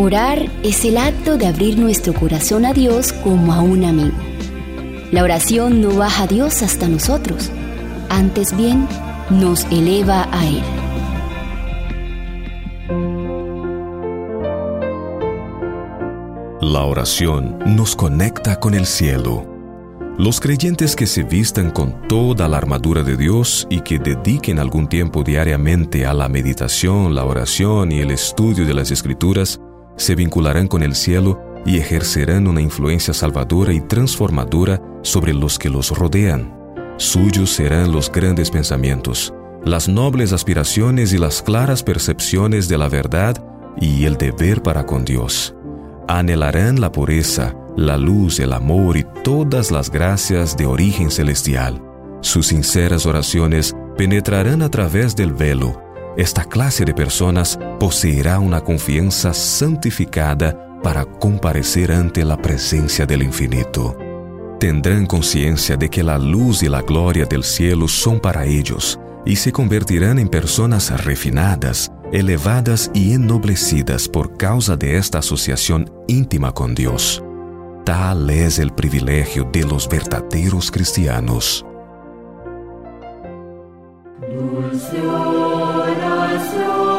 Orar es el acto de abrir nuestro corazón a Dios como a un amigo. La oración no baja a Dios hasta nosotros, antes bien nos eleva a Él. La oración nos conecta con el cielo. Los creyentes que se vistan con toda la armadura de Dios y que dediquen algún tiempo diariamente a la meditación, la oración y el estudio de las escrituras, se vincularán con el cielo y ejercerán una influencia salvadora y transformadora sobre los que los rodean. Suyos serán los grandes pensamientos, las nobles aspiraciones y las claras percepciones de la verdad y el deber para con Dios anhelarán la pureza, la luz, el amor y todas las gracias de origen celestial. Sus sinceras oraciones penetrarán a través del velo. Esta clase de personas poseerá una confianza santificada para comparecer ante la presencia del infinito. Tendrán conciencia de que la luz y la gloria del cielo son para ellos y se convertirán en personas refinadas, elevadas y ennoblecidas por causa de esta asociación íntima con Dios. Tal es el privilegio de los verdaderos cristianos. slow.